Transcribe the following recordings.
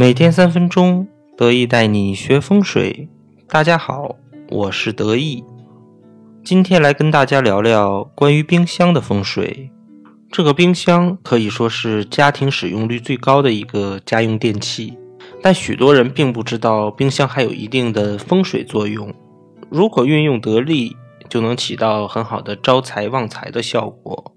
每天三分钟，得意带你学风水。大家好，我是得意，今天来跟大家聊聊关于冰箱的风水。这个冰箱可以说是家庭使用率最高的一个家用电器，但许多人并不知道冰箱还有一定的风水作用。如果运用得力，就能起到很好的招财旺财的效果。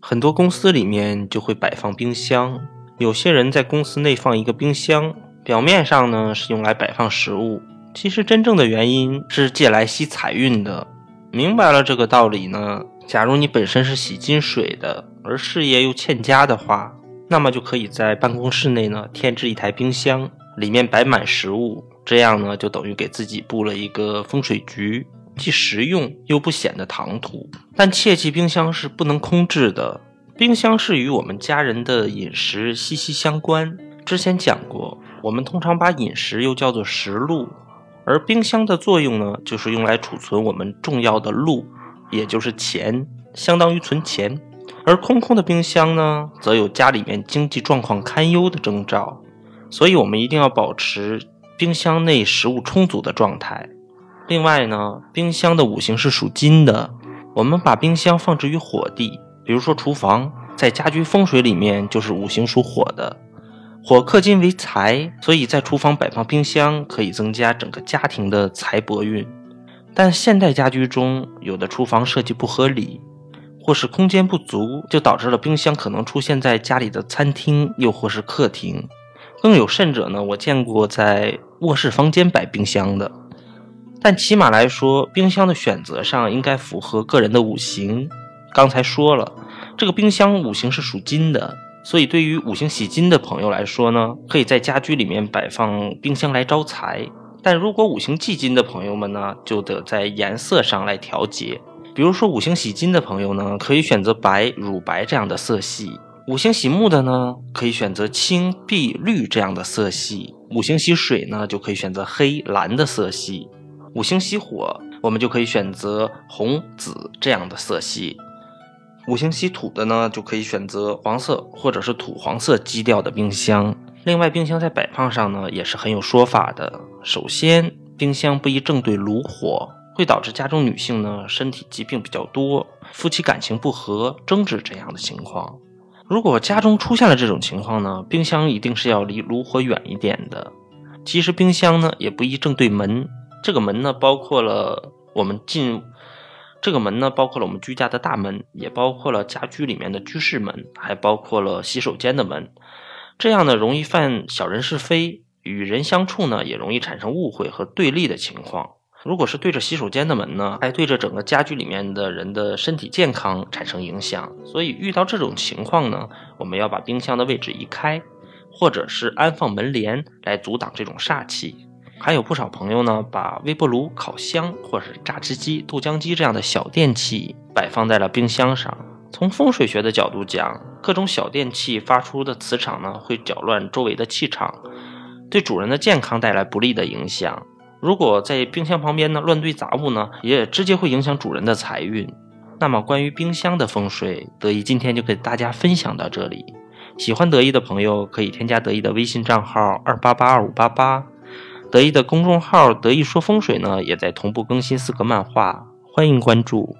很多公司里面就会摆放冰箱。有些人在公司内放一个冰箱，表面上呢是用来摆放食物，其实真正的原因是借来吸财运的。明白了这个道理呢，假如你本身是喜金水的，而事业又欠佳的话，那么就可以在办公室内呢添置一台冰箱，里面摆满食物，这样呢就等于给自己布了一个风水局，既实用又不显得唐突。但切记，冰箱是不能空置的。冰箱是与我们家人的饮食息息相关。之前讲过，我们通常把饮食又叫做食禄，而冰箱的作用呢，就是用来储存我们重要的禄，也就是钱，相当于存钱。而空空的冰箱呢，则有家里面经济状况堪忧的征兆。所以，我们一定要保持冰箱内食物充足的状态。另外呢，冰箱的五行是属金的，我们把冰箱放置于火地。比如说厨房，在家居风水里面就是五行属火的，火克金为财，所以在厨房摆放冰箱可以增加整个家庭的财帛运。但现代家居中有的厨房设计不合理，或是空间不足，就导致了冰箱可能出现在家里的餐厅又或是客厅。更有甚者呢，我见过在卧室房间摆冰箱的。但起码来说，冰箱的选择上应该符合个人的五行。刚才说了，这个冰箱五行是属金的，所以对于五行喜金的朋友来说呢，可以在家居里面摆放冰箱来招财。但如果五行忌金的朋友们呢，就得在颜色上来调节。比如说五行喜金的朋友呢，可以选择白、乳白这样的色系；五行喜木的呢，可以选择青、碧、绿这样的色系；五行喜水呢，就可以选择黑、蓝的色系；五行喜火，我们就可以选择红、紫这样的色系。五行喜土的呢，就可以选择黄色或者是土黄色基调的冰箱。另外，冰箱在摆放上呢，也是很有说法的。首先，冰箱不宜正对炉火，会导致家中女性呢身体疾病比较多，夫妻感情不和、争执这样的情况。如果家中出现了这种情况呢，冰箱一定是要离炉火远一点的。其实，冰箱呢也不宜正对门，这个门呢包括了我们进。这个门呢，包括了我们居家的大门，也包括了家居里面的居室门，还包括了洗手间的门。这样呢，容易犯小人是非，与人相处呢，也容易产生误会和对立的情况。如果是对着洗手间的门呢，还对着整个家居里面的人的身体健康产生影响。所以遇到这种情况呢，我们要把冰箱的位置移开，或者是安放门帘来阻挡这种煞气。还有不少朋友呢，把微波炉、烤箱或者是榨汁机、豆浆机这样的小电器摆放在了冰箱上。从风水学的角度讲，各种小电器发出的磁场呢，会搅乱周围的气场，对主人的健康带来不利的影响。如果在冰箱旁边呢乱堆杂物呢，也直接会影响主人的财运。那么关于冰箱的风水，德意今天就给大家分享到这里。喜欢德意的朋友可以添加德意的微信账号二八八二五八八。得意的公众号“得意说风水”呢，也在同步更新四个漫画，欢迎关注。